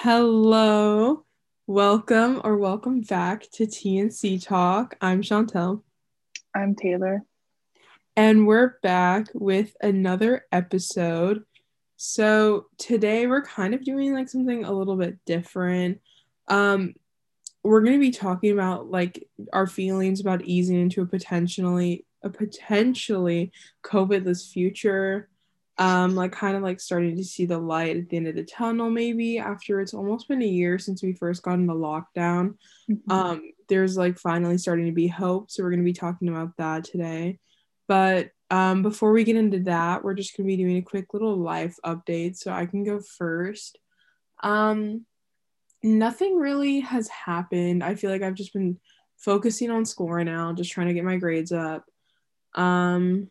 Hello, welcome or welcome back to TNC Talk. I'm Chantel. I'm Taylor. And we're back with another episode. So today we're kind of doing like something a little bit different. Um, we're going to be talking about like our feelings about easing into a potentially a potentially COVIDless future um like kind of like starting to see the light at the end of the tunnel maybe after it's almost been a year since we first got into lockdown. Mm-hmm. um there's like finally starting to be hope so we're going to be talking about that today. But um before we get into that we're just going to be doing a quick little life update so i can go first. Um nothing really has happened. I feel like i've just been focusing on school right now just trying to get my grades up. Um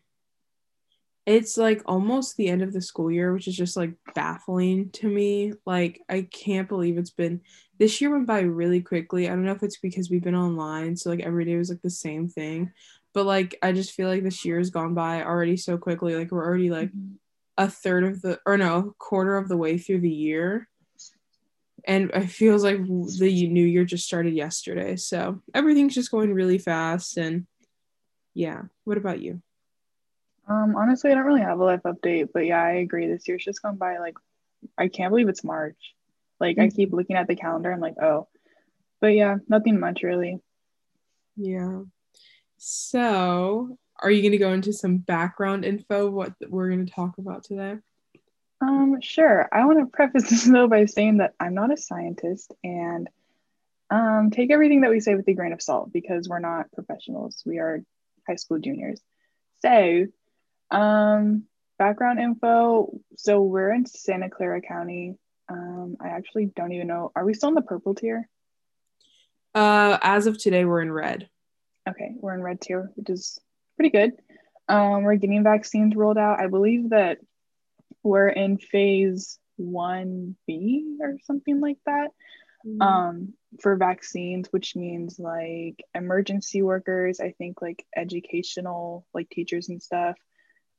it's like almost the end of the school year, which is just like baffling to me. Like, I can't believe it's been this year went by really quickly. I don't know if it's because we've been online, so like every day was like the same thing. But like, I just feel like this year has gone by already so quickly. Like, we're already like mm-hmm. a third of the, or no, quarter of the way through the year. And it feels like the new year just started yesterday. So everything's just going really fast. And yeah, what about you? Um, honestly, I don't really have a life update, but yeah, I agree. This year's just gone by like I can't believe it's March. Like mm-hmm. I keep looking at the calendar, I'm like, oh. But yeah, nothing much really. Yeah. So, are you going to go into some background info what we're going to talk about today? Um, sure. I want to preface this though by saying that I'm not a scientist and um, take everything that we say with a grain of salt because we're not professionals. We are high school juniors. So, um, background info. So we're in Santa Clara County. Um, I actually don't even know. Are we still in the purple tier? Uh, as of today, we're in red. Okay, we're in red tier, which is pretty good. Um, we're getting vaccines rolled out. I believe that we're in phase 1B or something like that mm-hmm. um, for vaccines, which means like emergency workers, I think like educational, like teachers and stuff,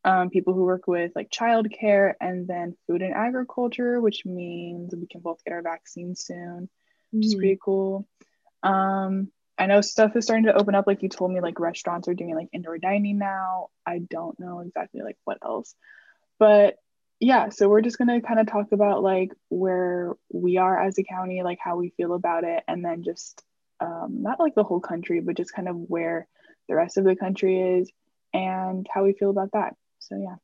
um, people who work with like childcare, and then food and agriculture, which means we can both get our vaccines soon, which mm-hmm. is pretty cool. Um, I know stuff is starting to open up, like you told me, like restaurants are doing like indoor dining now. I don't know exactly like what else, but yeah, so we're just gonna kind of talk about like where we are as a county, like how we feel about it, and then just um, not like the whole country, but just kind of where the rest of the country is and how we feel about that. So yeah.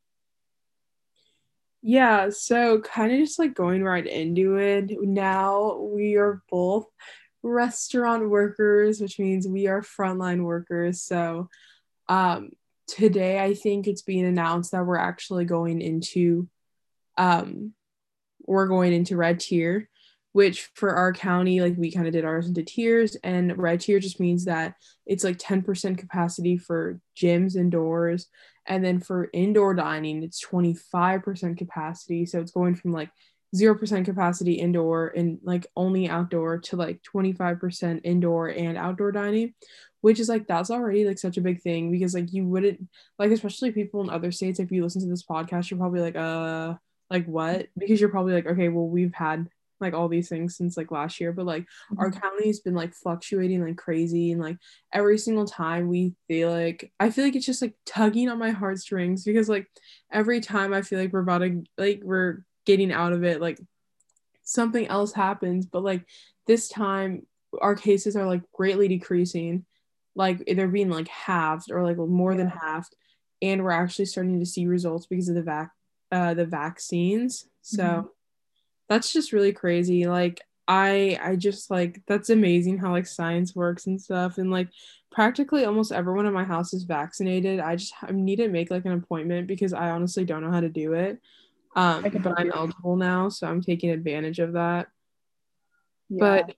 Yeah, so kind of just like going right into it. Now we are both restaurant workers, which means we are frontline workers. So um today I think it's being announced that we're actually going into um we're going into red tier which for our county, like we kind of did ours into tiers, and red tier just means that it's like 10% capacity for gyms indoors. And then for indoor dining, it's 25% capacity. So it's going from like 0% capacity indoor and like only outdoor to like 25% indoor and outdoor dining, which is like that's already like such a big thing because like you wouldn't like, especially people in other states, if you listen to this podcast, you're probably like, uh, like what? Because you're probably like, okay, well, we've had like all these things since like last year but like mm-hmm. our county's been like fluctuating like crazy and like every single time we feel like i feel like it's just like tugging on my heartstrings because like every time i feel like we're about to like we're getting out of it like something else happens but like this time our cases are like greatly decreasing like they're being like halved or like more than halved and we're actually starting to see results because of the vac uh the vaccines. So mm-hmm that's just really crazy like i i just like that's amazing how like science works and stuff and like practically almost everyone in my house is vaccinated i just I need to make like an appointment because i honestly don't know how to do it um but i'm eligible now so i'm taking advantage of that yeah. but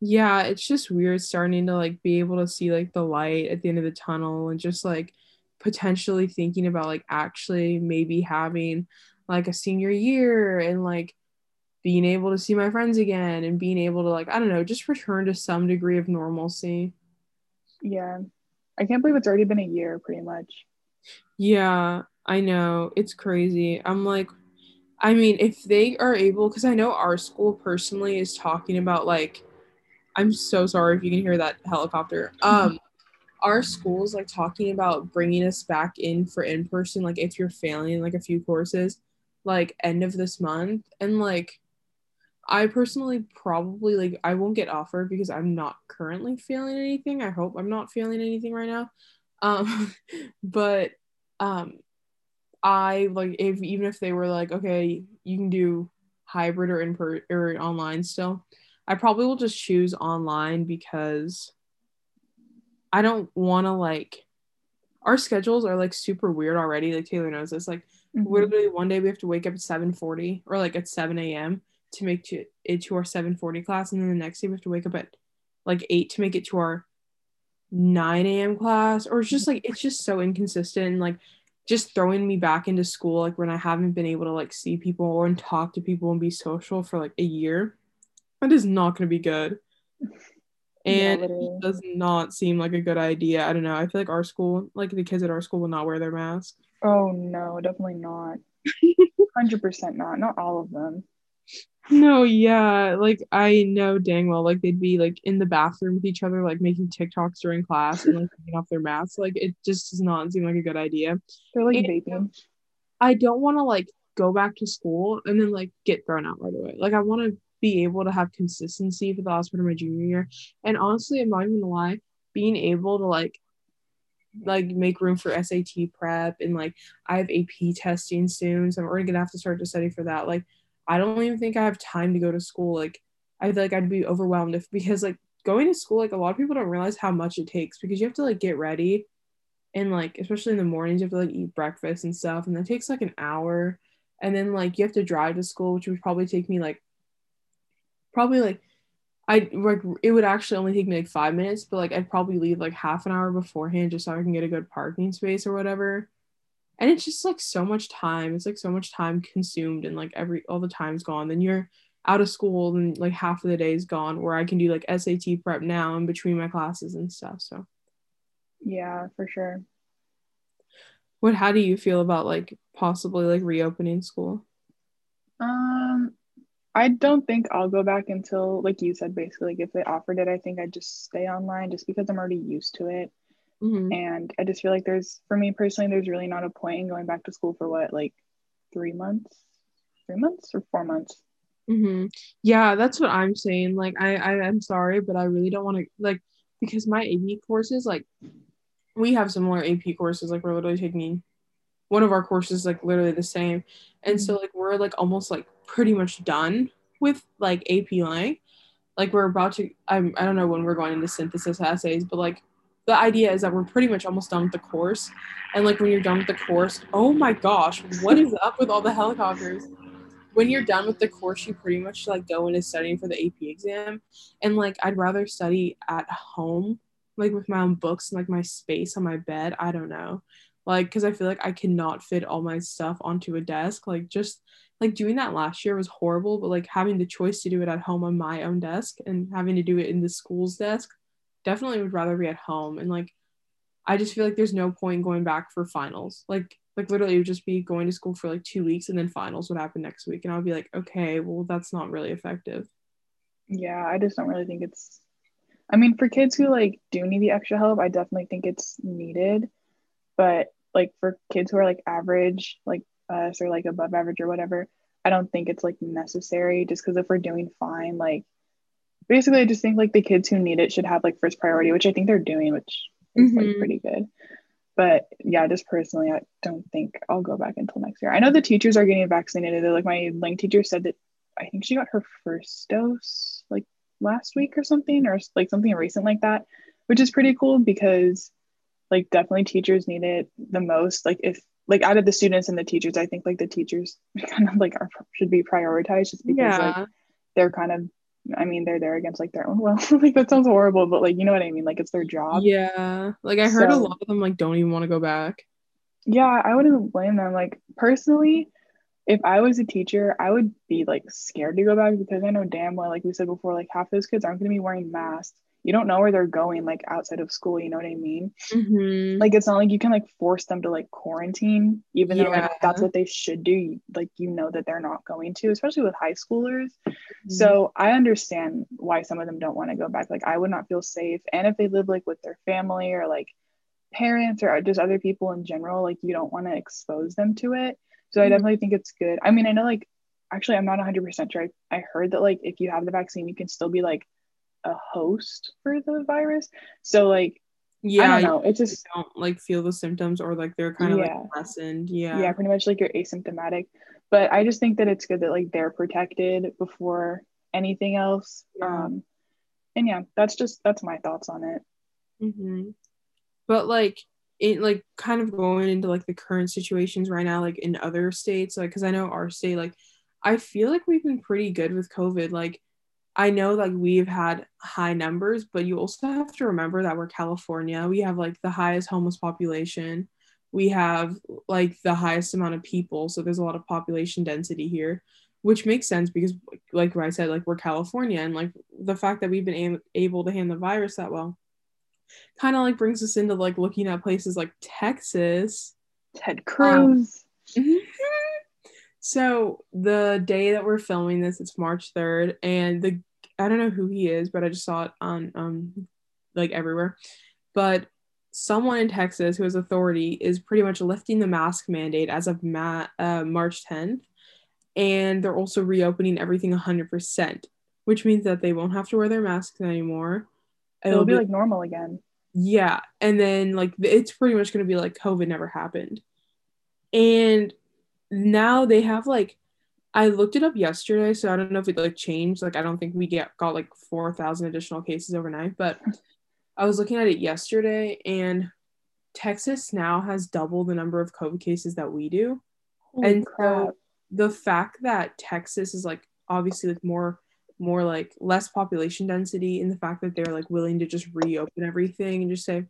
yeah it's just weird starting to like be able to see like the light at the end of the tunnel and just like potentially thinking about like actually maybe having like a senior year and like being able to see my friends again and being able to like i don't know just return to some degree of normalcy. Yeah. I can't believe it's already been a year pretty much. Yeah i know. It's crazy. I'm like I mean, if they are able, because I know our school personally is talking about like, I'm so sorry if you can hear that helicopter. Um, our school's like talking about bringing us back in for in person, like if you're failing like a few courses, like end of this month, and like, I personally probably like I won't get offered because I'm not currently feeling anything. I hope I'm not feeling anything right now. Um, but um, I like if even if they were like, okay, you can do hybrid or in per or online still, I probably will just choose online because I don't want to like our schedules are like super weird already. Like Taylor knows this. Like Mhm. literally one day we have to wake up at 7:40 or like at 7 a.m. to make to it to our 7:40 class, and then the next day we have to wake up at like 8 to make it to our 9 a.m. class, or it's just like it's just so inconsistent. And, like just throwing me back into school like when I haven't been able to like see people or and talk to people and be social for like a year. That is not going to be good. And literally. it does not seem like a good idea. I don't know. I feel like our school, like the kids at our school, will not wear their mask. Oh no, definitely not. Hundred percent not. Not all of them. No, yeah, like I know dang well, like they'd be like in the bathroom with each other, like making TikToks during class and like taking off their masks. Like it just does not seem like a good idea. They're like And- vaping. I don't want to like go back to school and then like get thrown out right away. Like I want to be able to have consistency for the last part of my junior year. And honestly, I'm not even gonna lie, being able to like like make room for SAT prep and like I have AP testing soon, so I'm already gonna have to start to study for that. Like I don't even think I have time to go to school. Like I feel like I'd be overwhelmed if because like going to school, like a lot of people don't realize how much it takes because you have to like get ready and like especially in the mornings you have to like eat breakfast and stuff and that takes like an hour and then like you have to drive to school which would probably take me like probably like I like it would actually only take me like five minutes but like I'd probably leave like half an hour beforehand just so I can get a good parking space or whatever and it's just like so much time it's like so much time consumed and like every all the time's gone then you're out of school and like half of the day is gone where I can do like SAT prep now in between my classes and stuff so Yeah, for sure. What how do you feel about like possibly like reopening school? Um, I don't think I'll go back until, like you said, basically, like if they offered it, I think I'd just stay online just because I'm already used to it. Mm-hmm. And I just feel like there's, for me personally, there's really not a point in going back to school for what, like three months, three months or four months. Mm-hmm. Yeah, that's what I'm saying. Like I, I I'm sorry, but I really don't want to like because my AP courses, like we have similar AP courses, like we're literally taking one of our courses like literally the same. And so like we're like almost like pretty much done with like AP Lang. Like we're about to I'm I don't know when we're going into synthesis essays, but like the idea is that we're pretty much almost done with the course. And like when you're done with the course, oh my gosh, what is up with all the helicopters? When you're done with the course, you pretty much like go into studying for the AP exam. And like I'd rather study at home, like with my own books and like my space on my bed. I don't know. Like, because I feel like I cannot fit all my stuff onto a desk. Like, just like doing that last year was horrible, but like having the choice to do it at home on my own desk and having to do it in the school's desk, definitely would rather be at home. And like, I just feel like there's no point going back for finals. Like, like literally, it would just be going to school for like two weeks and then finals would happen next week. And I'll be like, okay, well, that's not really effective. Yeah, I just don't really think it's, I mean, for kids who like do need the extra help, I definitely think it's needed. But like for kids who are like average, like us or like above average or whatever, I don't think it's like necessary just because if we're doing fine, like basically I just think like the kids who need it should have like first priority, which I think they're doing, which is like Mhm. pretty good. But yeah, just personally, I don't think I'll go back until next year. I know the teachers are getting vaccinated. Like my link teacher said that I think she got her first dose like last week or something, or like something recent like that, which is pretty cool because like definitely teachers need it the most. Like if like out of the students and the teachers, I think like the teachers kind of like are should be prioritized just because like they're kind of I mean they're there against like their own will. like that sounds horrible, but like you know what I mean? Like it's their job. Yeah. Like I heard a lot of them like don't even want to go back. Yeah, I wouldn't blame them. Like personally, if I was a teacher, I would be like scared to go back because I know damn well, like we said before, like half those kids aren't gonna be wearing masks. you don't know where they're going like outside of school, you know what I mean? Mhm. Like it's not like you can like force them to like quarantine, even though like that's what they should do. Like you know that they're not going to, especially with high schoolers. Mm-hmm. So I understand why some of them don't want to go back. Like I would not feel safe. And if they live like with their family or like parents or just other people in general, like you don't want to expose them to it. So I Mhm. definitely think it's good. I mean, I know like actually I'm not 100% sure. I, I heard that like if you have the vaccine, you can still be like a host for the virus. So like yeah, I don't know. It's just don't like feel the symptoms or like they're kind of Yeah. like lessened. Yeah. yeah. pretty much like you're asymptomatic. But I just think that it's good that like they're protected before anything else. Yeah. Um and yeah, that's just that's my thoughts on it. hmm But like it like kind of going into like the current situations right now, like in other states, like because I know our state, like I feel like we've been pretty good with COVID. Like I know like we've had high numbers, but you also have to remember that we're California. We have like the highest homeless population. We have like the highest amount of people, so there's a lot of population density here, which makes sense because like I said, like we're California, and like the fact that we've been am- able to handle the virus that well kind of like brings us into like looking at places like Texas. Ted Cruz. So the day that we're filming this, it's March 3rd, and the I don't know who he is, but I just saw it on um like everywhere. But someone in Texas who has authority is pretty much lifting the mask mandate as of ma- uh, March 10th, and they're also reopening everything 100%, which means that they won't have to wear their masks anymore. It'll be like normal again. yeah and then like it's pretty much going to be like covid never happened and now they have like i looked it up yesterday so i don't know if it like changed like i don't think we get got like 4000 additional cases overnight but i was looking at it yesterday and texas now has double the number of covid cases that we do. And crap. so the fact that texas is like obviously with more more like less population density and the fact that they're like willing to just reopen everything and just say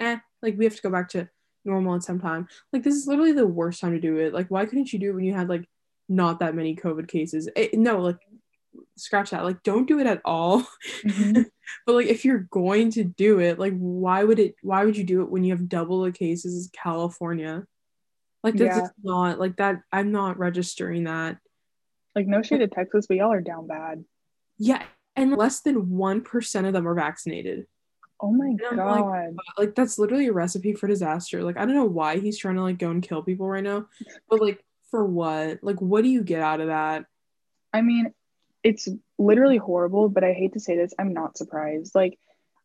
eh like we have to go back to normal at some time. Like this is literally the worst time to do it. Like why couldn't you do it when you had like not that many covid cases? Eh, no like scratch that like don't do it at all Mhm. but like if you're going to do it like why would it why would you do it when you have double the cases as california like that's Yeah. not like that i'm not registering that Like no shade to Texas, but y'all are down bad. yeah and less than 1% of them are vaccinated Oh my I'm like, god. like that's literally a recipe for disaster like i don't know why he's trying to like go and kill people right now but like for what like what do you get out of that I mean, it's literally horrible, but I hate to say this, I'm not surprised. Like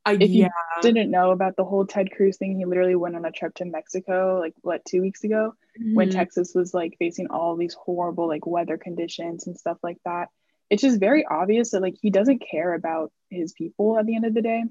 i If you didn't know about the whole Ted Cruz thing, he literally went on a trip to Mexico like what two weeks ago when Mhm. Texas was like facing all these horrible like weather conditions and stuff like that. It's just very obvious that like he doesn't care about his people at the end of the day.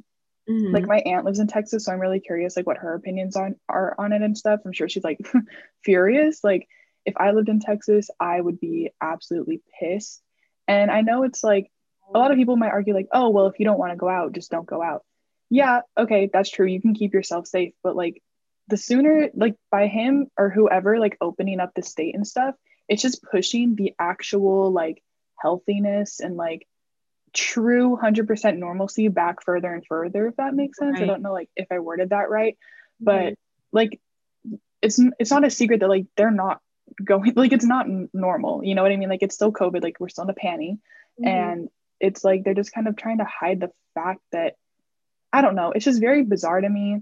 Mhm. Like my aunt lives in Texas, so I'm really curious like what her opinions on are on it and stuff. I'm sure she's like furious. Like if I lived in Texas, I would be absolutely pissed. And I know it's like a lot of people might argue like, "Oh, well, if you don't want to go out, just don't go out." Yeah, okay, that's true. You can keep yourself safe, but like the sooner like by him or whoever like opening up the state and stuff, it's just pushing the actual like healthiness and like true 100% normalcy back further and further if that makes sense. I don't know like if I worded that right, mm-hmm. but like it's it's not a secret that like they're not going like it's not normal you know what i mean? Like it's still covid like we're still in a panty. Mhm. and it's like they're just kind of trying to hide the fact that i don't know it's just very bizarre to me.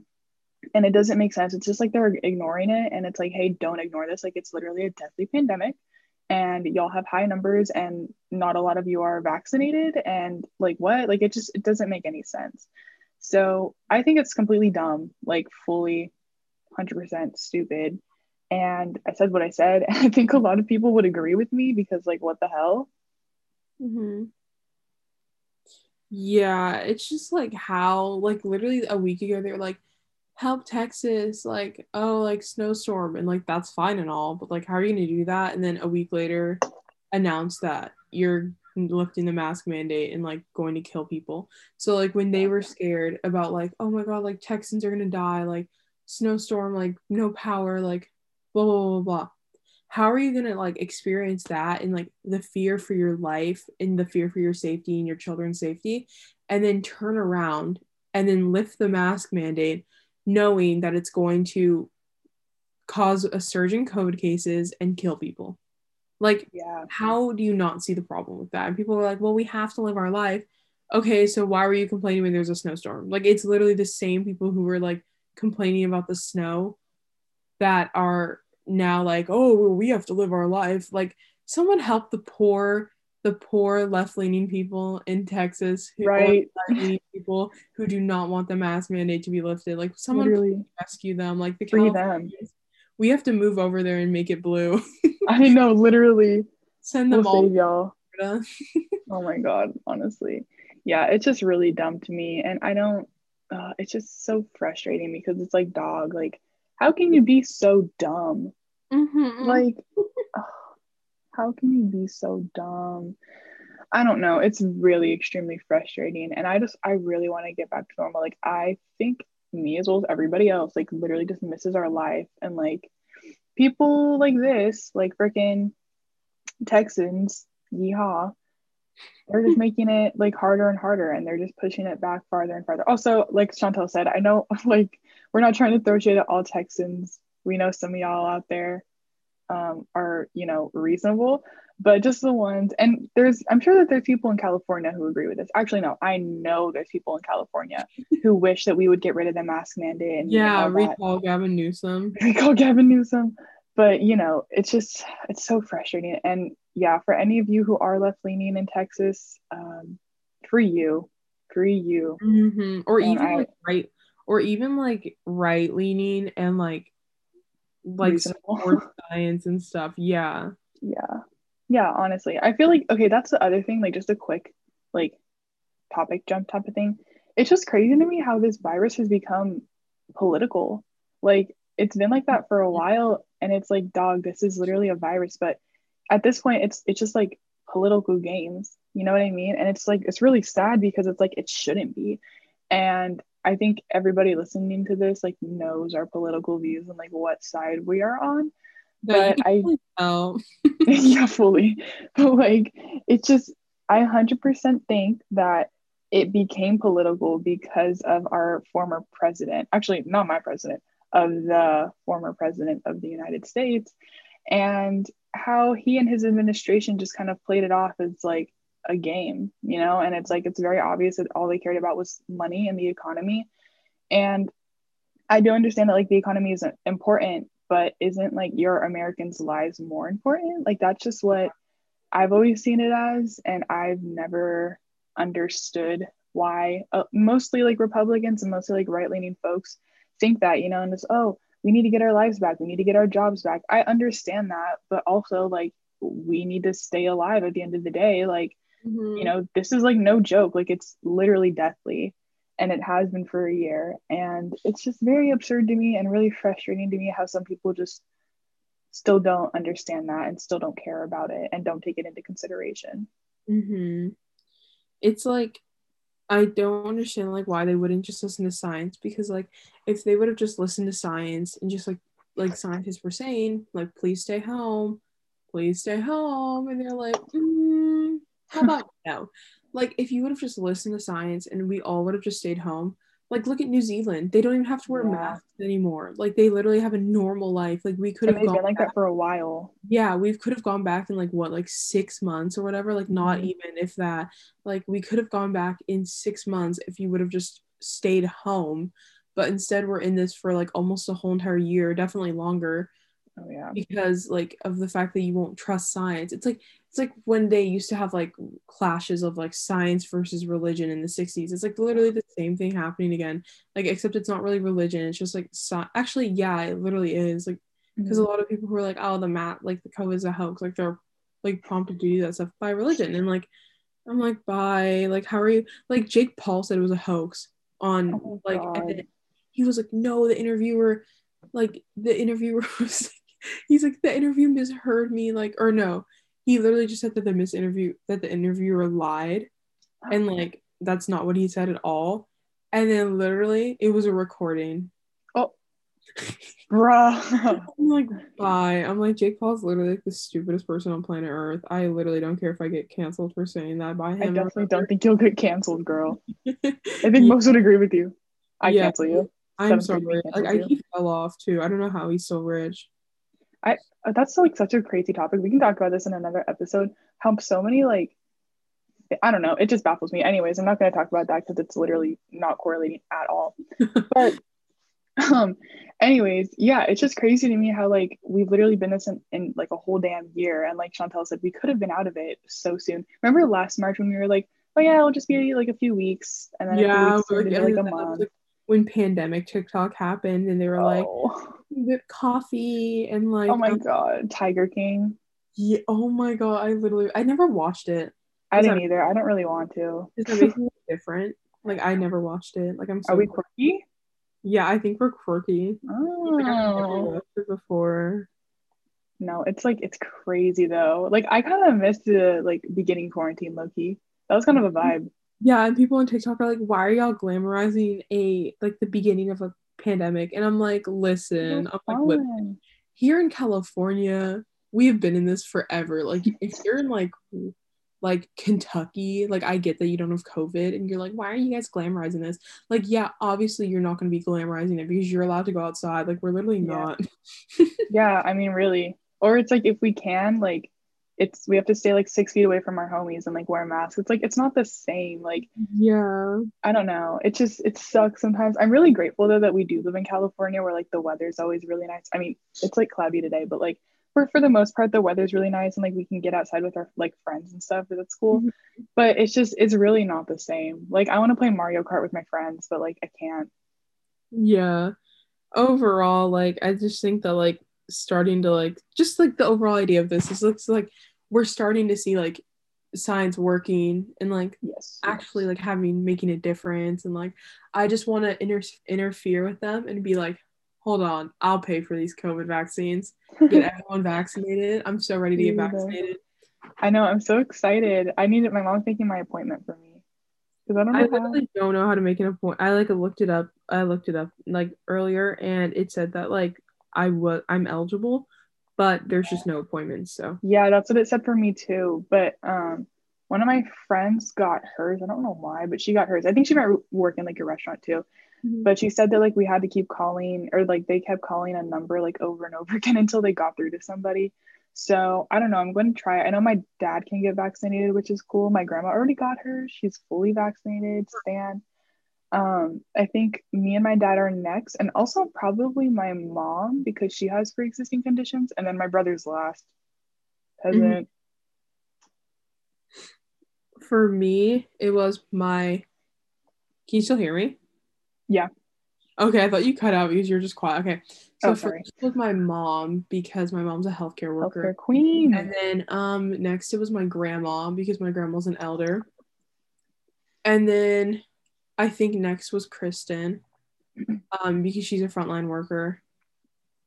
And it doesn't make sense. It's just like they're ignoring it. And it's like hey don't ignore this. Like it's literally a deathly pandemic. And y'all have high numbers and not a lot of you are vaccinated. And like what? Like it just it doesn't make any sense. So i think it's completely dumb. Like fully 100% stupid and i said what i said and i think a lot of people would agree with me because like what the hell hmm Yeah, it's just like how, like, literally a week ago, they were like, help Texas, like, oh, like, snowstorm. And, like, that's fine and all, but, like, how are you going to do that? And then a week later, announce that you're lifting the mask mandate and, like, going to kill people. So, like, when they were scared about, like, oh my God, like, Texans are going to die, like, snowstorm, like, no power, like, blah, blah, blah, blah how are you going to like experience that and like the fear for your life and the fear for your safety and your children's safety and then turn around and then lift the mask mandate, knowing that it's going to cause a surge in COVID cases and kill people. Like, Yeah. how do you not see the problem with that? And people are like, well, we have to live our life. Okay, so why were you complaining when there's a snowstorm? Like, it's literally the same people who were like complaining about the snow that are now like, oh, well, we have to live our life. Like, someone help the poor, the poor left leaning people in Texas, who, Right. people who do not want the mask mandate to be lifted. Like, someone rescue them. Like, the Free them. We have to move over there and make it blue. I know, literally. Send We'll them all. save y'all. Florida. Oh my god, honestly. Yeah, it's just really dumb to me. And I don't uh, it's just so frustrating because it's like dog, like how can you be so dumb? Mhm. Like ugh, how can you be so dumb? I don't know. It's really extremely frustrating. And I just I really want to get back to normal. Like I think me as well as everybody else, like literally just misses our life. And like people like this, like freaking Texans, yeehaw, they're just making it like harder and harder and they're just pushing it back farther and farther. Also, like Chantel said, I know like we're not trying to throw shade at all Texans. We know some of y'all out there um, are, you know, reasonable, but just the ones, and there's, I'm sure that there's people in California who agree with this. Actually, no, I know there's people in California who wish that we would get rid of the mask mandate and yeah, recall Gavin Newsom. recall Gavin Newsom. But you know, it's just it's so frustrating. And yeah, for any of you who are left leaning in Texas, um, free you, free you. hmm Or And even I- like right, or even like right leaning and like like science and stuff. Yeah. yeah, yeah. Honestly, I feel like okay. That's the other thing. Like just a quick like topic jump type of thing. It's just crazy to me how this virus has become political. Like it's been like that for a while, and it's like, dog, this is literally a virus. But at this point, it's it's just like political games. You know what I mean? And it's like it's really sad because it's like it shouldn't be. And I think everybody listening to this like knows our political views and like what side we are on. But I tell. yeah, fully. But like, it's just, I 100% think that it became political because of our former president. Actually, not my president, of the former president of the United States, and how he and his administration just kind of played it off as like a game, you know? And it's like, it's very obvious that all they cared about was money and the economy. And I do understand that like the economy is important, but isn't like your Americans' lives more important? Like that's just what I've always seen it as, and I've never understood why uh, mostly like Republicans and mostly like right leaning folks think that, you know, and it's oh, we need to get our lives back, we need to get our jobs back. I understand that, but also like we need to stay alive at the end of the day. Like Mhm. you know, this is like no joke. Like it's literally deathly. And it has been for a year. And it's just very absurd to me and really frustrating to me how some people just still don't understand that and still don't care about it and don't take it into consideration. hmm It's like I don't understand like why they wouldn't just listen to science because like if they would have just listened to science and just like like scientists were saying like please stay home, please stay home, and they're like, mm, how about no? Like if you would have just listened to science and we all would have just stayed home. Like look at New Zealand, they don't even have to wear Yeah. masks anymore. Like they literally have a normal life. Like we could have gone been like back- that for a while. yeah we could have gone back in like what like six months or whatever like not Mhm. even if that like we could have gone back in six months if you would have just stayed home but instead we're in this for like almost a whole entire year definitely longer Oh yeah. because like of the fact that you won't trust science it's like it's like when they used to have like clashes of like science versus religion in the 60s it's like literally the same thing happening again like except it's not really religion it's just like sci- actually yeah it literally is like because a Mhm. lot of people who are like, oh, the mat, like the COVID is a hoax, like they're like prompted to do that stuff by religion. And like, I'm like, bye. Like, how are you? Like, Jake Paul said it was a hoax on Oh like, he was like, no, the interviewer, like, the interviewer was like, he's like, the interview misheard me, like, or no, he literally just said that the misinterview, that the interviewer lied. And oh. like, that's not what he said at all. And then literally, it was a recording. Oh. Bruh. I'm like, bye. I'm like, Jake Paul's literally like the stupidest person on planet Earth. I literally don't care if I get canceled for saying that by him. I definitely don't think you'll get canceled, girl. I think most would agree with you. I Yeah. cancel you. I'm sorry. thirty Like, I, he fell off too. I don't know how he's so rich. Uh, That's like such a crazy topic. We can talk about this in another episode. How so many like I don't know. It just baffles me. Anyways, I'm not going to talk about that because it's literally not correlating at all. But um, anyways, yeah, it's just crazy to me how like we've literally been this in, in like a whole damn year, and like Chantel said, we could have been out of it so soon. Remember last March when we were like, oh yeah, it'll just be like a few weeks, and then yeah, weeks like, like a month. like, when pandemic TikTok happened and they were like oh. "Get coffee and like oh my um, god, Tiger King. yeah, oh my god, I literally I never watched it. I didn't that- either. I don't really want to. Is making different? Like I never watched it. Like I'm so Are we quirky? yeah, I think we're quirky. Like, I've never Oh. watched it before. No, it's like it's crazy though. Like I kind of missed the like beginning quarantine low key. That was kind of a vibe. Yeah, and people on TikTok are like, why are y'all glamorizing a like the beginning of a pandemic? And I'm like, listen, I'm like, here in California, we have been in this forever. Like if you're in like like Kentucky, like I get that you don't have COVID and you're like, why are you guys glamorizing this? Like, yeah, obviously you're not gonna be glamorizing it because you're allowed to go outside. Like we're literally Yeah. not. Yeah, I mean really. Or it's like if we can, like it's we have to stay like six feet away from our homies and like wear masks. It's like it's not the same. Like Yeah. I don't know. It just it sucks sometimes. I'm really grateful though that we do live in California where like the weather's always really nice. I mean, it's like cloudy today, but like for for the most part the weather's really nice and like we can get outside with our like friends and stuff. That's cool. Mhm. But it's just it's really not the same. Like I want to play Mario Kart with my friends, but like I can't. Yeah. Overall, like I just think that like starting to like just like the overall idea of this is looks like we're starting to see like science working and like Yes. actually like having making a difference and like I just want to inter- interfere with them and be like, hold on, I'll pay for these COVID vaccines. Get everyone vaccinated. I'm so ready to get vaccinated. I know. I'm so excited. I need it. My mom's making my appointment for me because I don't know I how. don't know how to make an appointment. I like looked it up. I looked it up like earlier, and it said that like I was I'm eligible, but there's just no appointments. So Yeah, that's what it said for me too. But um, one of my friends got hers. I don't know why, but she got hers. I think she might work in like a restaurant too. But she said that like we had to keep calling, or like they kept calling a number like over and over again until they got through to somebody. So I don't know. I'm going to try. I know my dad can get vaccinated, which is cool. My grandma already got hers. She's fully vaccinated. Stan. Um, I think me and my dad are next, and also probably my mom because she has pre-existing conditions, and then my brother's last. Peasant. for me, it was my. Can you still hear me? Yeah. Okay, I thought you cut out because you're just quiet. Okay, so Oh, first was my mom because my mom's a healthcare worker. Healthcare queen. And then um next it was my grandma because my grandma's an elder. And then I think next was Kristen um because she's a frontline worker.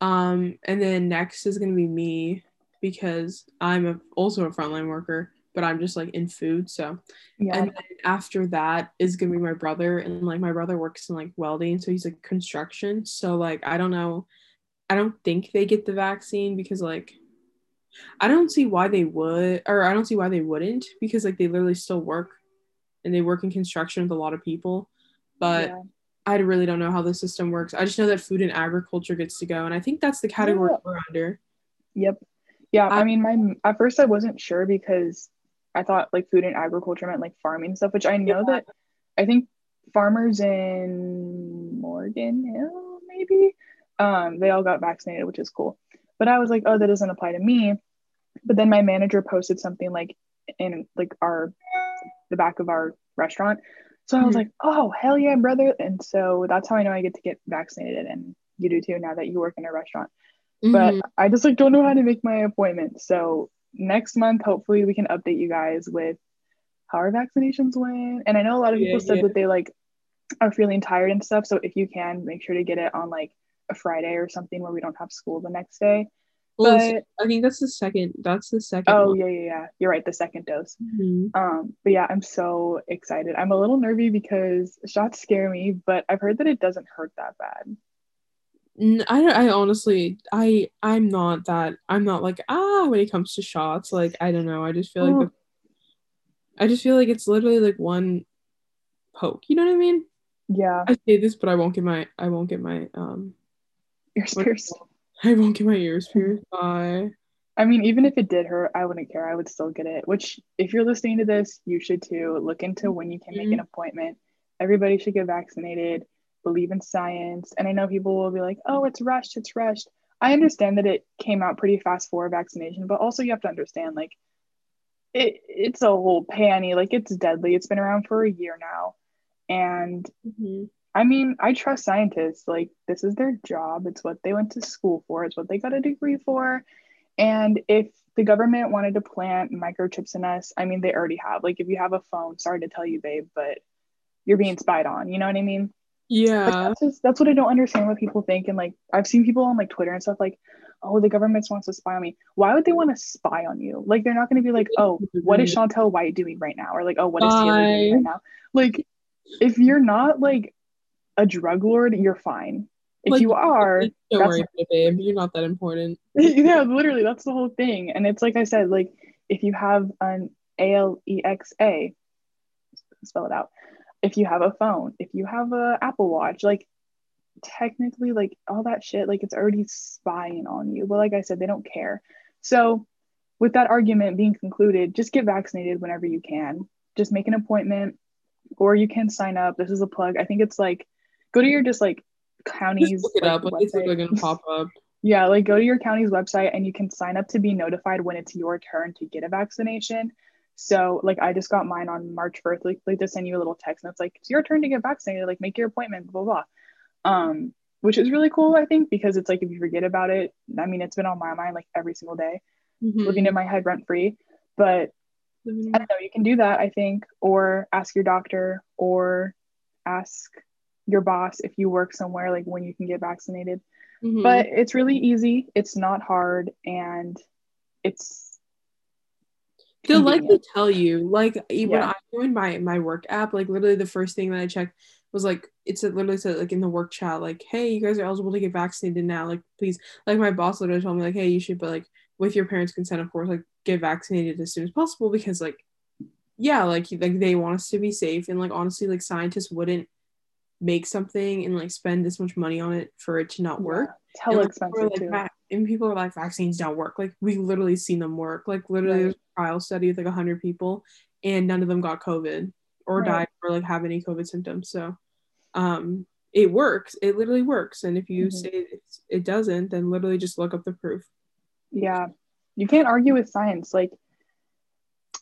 Um and then next is going to be me because I'm a, also a frontline worker, but I'm just like in food, so yeah. and then after that is gonna be my brother and like my brother works in like welding so he's like construction so like i don't know i don't think they get the vaccine because like i don't see why they would or i don't see why they wouldn't because like they literally still work and they work in construction with a lot of people but yeah. i really don't know how the system works i just know that food and agriculture gets to go and i think that's the category Yeah. we're under Yep. Yeah, I, I- mean, my at first I wasn't sure because I thought like food and agriculture meant like farming stuff, which I know Yeah. that I think farmers in Morgan Hill maybe um they all got vaccinated, which is cool. But I was like, oh, that doesn't apply to me. But then my manager posted something like in like our the back of our restaurant. So I was Mhm. like, oh hell yeah, brother. And so that's how I know I get to get vaccinated and you do too now that you work in a restaurant but Mhm. I just like don't know how to make my appointment. So next month, hopefully, we can update you guys with how our vaccinations went. And I know a lot of people Yeah, said yeah. that they like are feeling tired and stuff. So if you can, make sure to get it on like a Friday or something where we don't have school the next day. Well, but- i think that's the second that's the second Oh one. yeah, yeah, yeah. You're right. The second dose. Mhm. Um, but yeah, I'm so excited. I'm a little nervy because shots scare me, but I've heard that it doesn't hurt that bad. I, I honestly I I'm not that I'm not like ah when it comes to shots like I don't know I just feel like Oh. the, I just feel like it's literally like one poke you know what I mean Yeah, I say this but I won't get my I won't get my um ears pierced. I won't get my ears pierced bye I mean, even if it did hurt, I wouldn't care. I would still get it. Which, if you're listening to this, you should too. Look into when you can make an appointment. Everybody should get vaccinated. Believe in science. And I know people will be like, "Oh, it's rushed. It's rushed." I understand that it came out pretty fast for vaccination, but also you have to understand, like, it it's a whole panty. Like, it's deadly. It's been around for a year now, and Mhm. I mean, I trust scientists. Like, this is their job. It's what they went to school for. It's what they got a degree for. And if the government wanted to plant microchips in us, I mean, they already have. Like, if you have a phone, sorry to tell you, babe, but you're being spied on. You know what I mean? Like, yeah that's just that's what I don't understand what people think. And like, I've seen people on like Twitter and stuff like, oh, the government wants to spy on me. Why would they want to spy on you? Like, they're not going to be like, oh, what is mm-hmm. Chantel White doing right now? Or like, oh, what is Taylor doing right now? Like, if you're not like a drug lord, you're fine. If Like, you are, don't that's worry about it babe you're not that important yeah, literally, that's the whole thing. And it's like I said, like if you have an A L E X A, spell it out. If you have a phone, if you have a Apple Watch, like technically, like all that shit, like it's already spying on you. But like I said, they don't care. So, with that argument being concluded, just get vaccinated whenever you can. Just make an appointment, or you can sign up. This is a plug. I think it's like go to your just like counties just look it like, up like it's literally gonna pop up Yeah, like go to your county's website and you can sign up to be notified when it's your turn to get a vaccination. So, like, I just got mine on March 1st. Like, like, they send you a little text and it's like, it's your turn to get vaccinated. Like, make your appointment, blah, blah, blah. Um, which is really cool, I think, because it's like if you forget about it, I mean, it's been on my mind like every single day, Mhm. living in my head rent free. But I don't know, you can do that, I think, or ask your doctor or ask your boss if you work somewhere, like when you can get vaccinated Mhm. but it's really easy it's not hard and it's They'll likely tell you. Like even Yeah. I joined my my work app, like literally the first thing that I checked was like it's literally said like in the work chat, like, hey, you guys are eligible to get vaccinated now. Like please like my boss literally told me like, hey, you should but like with your parents' consent, of course, like get vaccinated as soon as possible because like yeah, like like they want us to be safe and like honestly like scientists wouldn't make something and like spend this much money on it for it to not work. Yeah, hella And, like, people are expensive like, too "Va- and people are like, vaccines don't work. Like we literally seen them work. Like literally, Right. there's a trial study with like hundred people, and none of them got COVID or Right. died or like have any COVID symptoms. So, um, it works. It literally works. And if you Mhm. say it's, it doesn't, then literally just look up the proof. yeah you can't argue with science like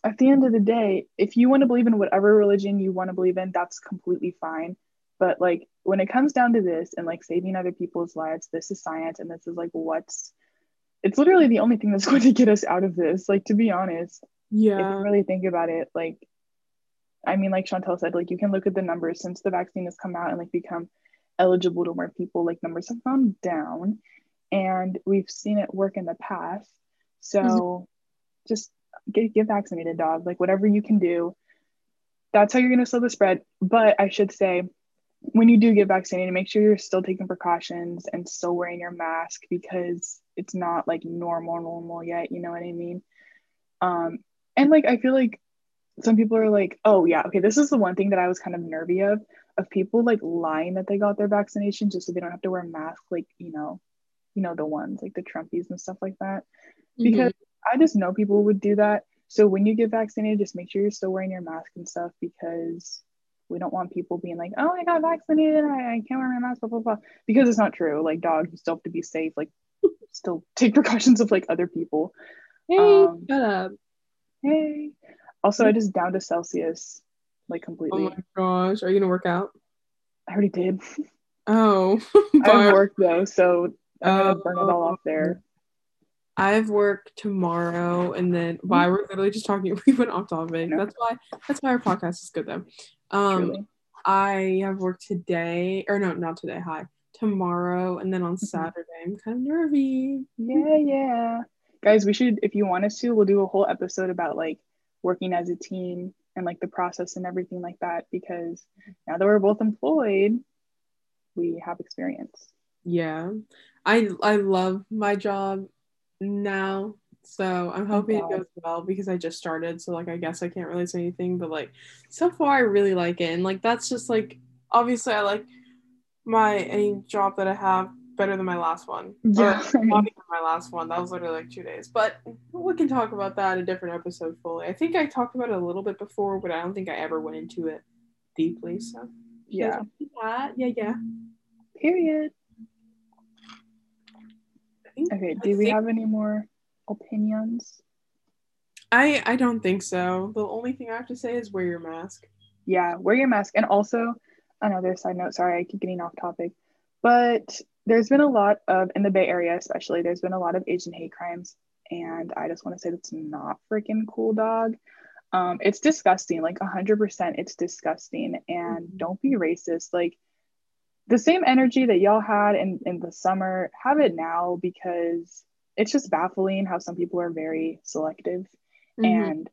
at the end of the day if you want to believe in whatever religion you want to believe in that's completely fine but like when it comes down to this and like saving other people's lives this is science and this is like what's it's literally the only thing that's going to get us out of this like to be honest Yeah. if you really think about it, like, I mean, like Chantel said, like, you can look at the numbers since the vaccine has come out and like become eligible to more people, like, numbers have gone down and we've seen it work in the past. So Mhm. just get, get vaccinated, dog. Like, whatever you can do, that's how you're going to slow the spread. But I should say, when you do get vaccinated, make sure you're still taking precautions and still wearing your mask because it's not like normal, normal yet. You know what I mean? Um, and like I feel like some people are like, oh yeah, okay, this is the one thing that I was kind of nervy of of people like lying that they got their vaccination just so they don't have to wear a mask, like you know, you know the ones like the Trumpies and stuff like that. Because I just know people would do that. So when you get vaccinated, just make sure you're still wearing your mask and stuff because we don't want people being like, oh, I got vaccinated, I, I can't wear my mask, blah blah blah. Because it's not true. Like dog, you still have to be safe. Like still take precautions of like other people. hey, um, shut up. Hey. Also, I just downed two Celsius like completely. Oh my gosh. Are you gonna work out? I already did. Oh. I have Bye. work though, so I'm gonna Oh. burn it all off there. I have work tomorrow, and then why we're literally just talking. We went off topic. That's why. That's why our podcast is good though. Um, Truly. I have work today, or no, not today. Hi, tomorrow, and then on Saturday. I'm kind of nervy. Yeah, yeah. Guys, we should if you want us to, we'll do a whole episode about like working as a team and like the process and everything like that because now that we're both employed, we have experience. Yeah. I I love my job now. So I'm hoping it goes well because I just started. So like I guess I can't really say anything, but like so far I really like it. And like that's just like obviously I like my any job that I have better than my last one. Yeah. Or not even my last one. That was literally like two days. But we can talk about that in a different episode fully. I think I talked about it a little bit before, but I don't think I ever went into it deeply. So Yeah. yeah, yeah, yeah. Period. Okay, do we have any more opinions? I I don't think so. The only thing I have to say is wear your mask. Yeah, wear your mask. And also, another side note, sorry, I keep getting off topic, but there's been a lot of, in the Bay Area especially, there's been a lot of Asian hate crimes. And I just want to say that's not freaking cool, dog. Um, it's disgusting, like 100%, it's disgusting. And Mhm. don't be racist. Like, the same energy that y'all had in, in the summer, have it now because it's just baffling how some people are very selective Mhm. and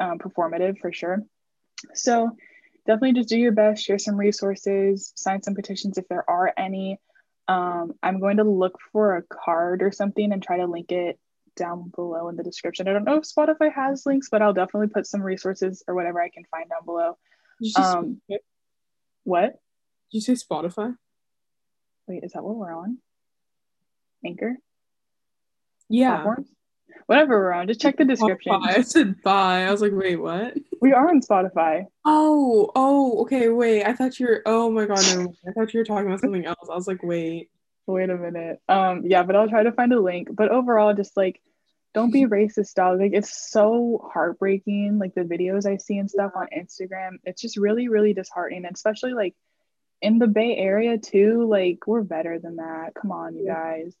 um, performative for sure. So definitely just do your best, share some resources, sign some petitions if there are any. Um, I'm going to look for a card or something and try to link it down below in the description. I don't know if Spotify has links, but I'll definitely put some resources or whatever I can find down below. Did Um, did what? you say Spotify? Wait, is that what we're on? Anchor? Yeah. Platforms? Whatever we're on, just check the description. Spotify. I said bye. I was like, wait, what? We are on Spotify. Oh, oh, okay, wait. I thought you were. Oh my god, mind. I thought you were talking about something else. I was like, wait. Wait a minute. Um, yeah, but I'll try to find a link. But overall, just like don't be racist, dog. Like it's so heartbreaking. Like the videos I see and stuff on Instagram, it's just really, really disheartening. And especially like in the Bay Area too. Like we're better than that. Come on, you guys.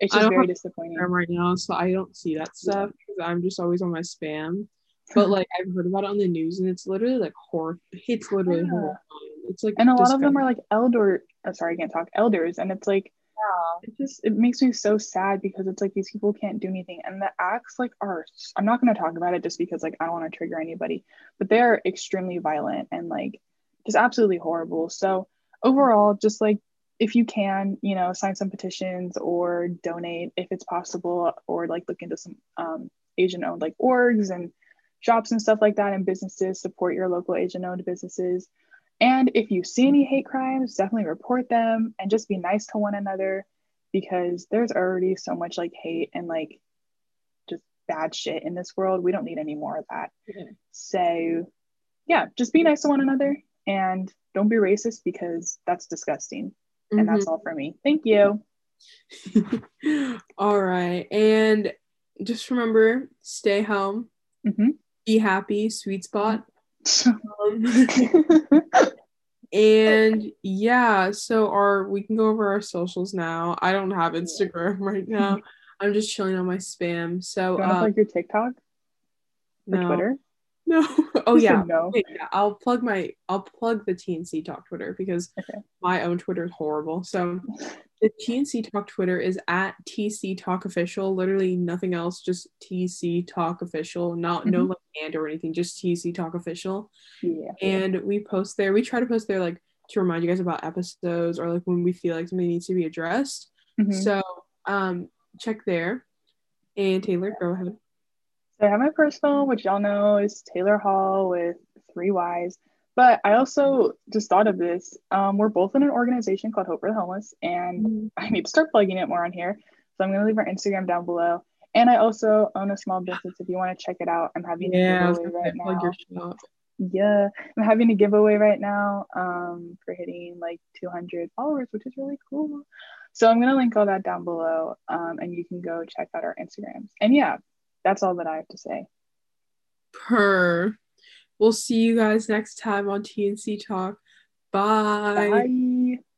It's I just don't very disappointing. Right now, so I don't see that stuff because I'm just always on my spam. But like I've heard about it on the news, and it's literally like horror. It's literally Yeah. horrifying. It's like And a lot of them are like elder. Oh, sorry, I can't talk. Elders, and it's like yeah. it just it makes me so sad because it's like these people can't do anything and the acts like are i'm not going to talk about it just because like i don't want to trigger anybody but they're extremely violent and like just absolutely horrible so overall just like if you can you know sign some petitions or donate if it's possible or like look into some um, asian owned like orgs and shops and stuff like that and businesses support your local asian owned businesses and if you see any hate crimes, definitely report them and just be nice to one another because there's already so much like hate and like just bad shit in this world. We don't need any more of that. So, yeah, just be nice to one another and don't be racist because that's disgusting. And that's all for me. Thank you. All right, and just remember, stay home, Mhm. be happy, sweet spot. Um, mm-hmm. and yeah, so our we can go over our socials now. I don't have Instagram right now. I'm just chilling on my spam. So you uh, plug your TikTok or no, Twitter? No. Oh yeah. No. Wait, yeah, I'll plug my I'll plug the TNC Talk Twitter because Okay. my own Twitter is horrible. So the TNC Talk Twitter is at TC Talk Official. Literally nothing else, just TC Talk Official. Not no Mhm. like and or anything, just TC Talk Official. Yeah. And we post there. We try to post there like to remind you guys about episodes or like when we feel like something needs to be addressed. Mhm. So um check there. And Taylor, go ahead. So I have my personal, which y'all know is Taylor Hall with three Y's. But I also just thought of this. Um, we're both in an organization called Hope for the Homeless, and I need to start plugging it more on here. So I'm gonna leave our Instagram down below. And I also own a small business. If you want to check it out, I'm having Yeah, a giveaway right now. Yeah, I'm having a giveaway right now um, for hitting like 200 followers, which is really cool. So I'm gonna link all that down below, um, and you can go check out our Instagrams. And yeah, that's all that I have to say. Per. We'll see you guys next time on TNC Talk. Bye. Bye.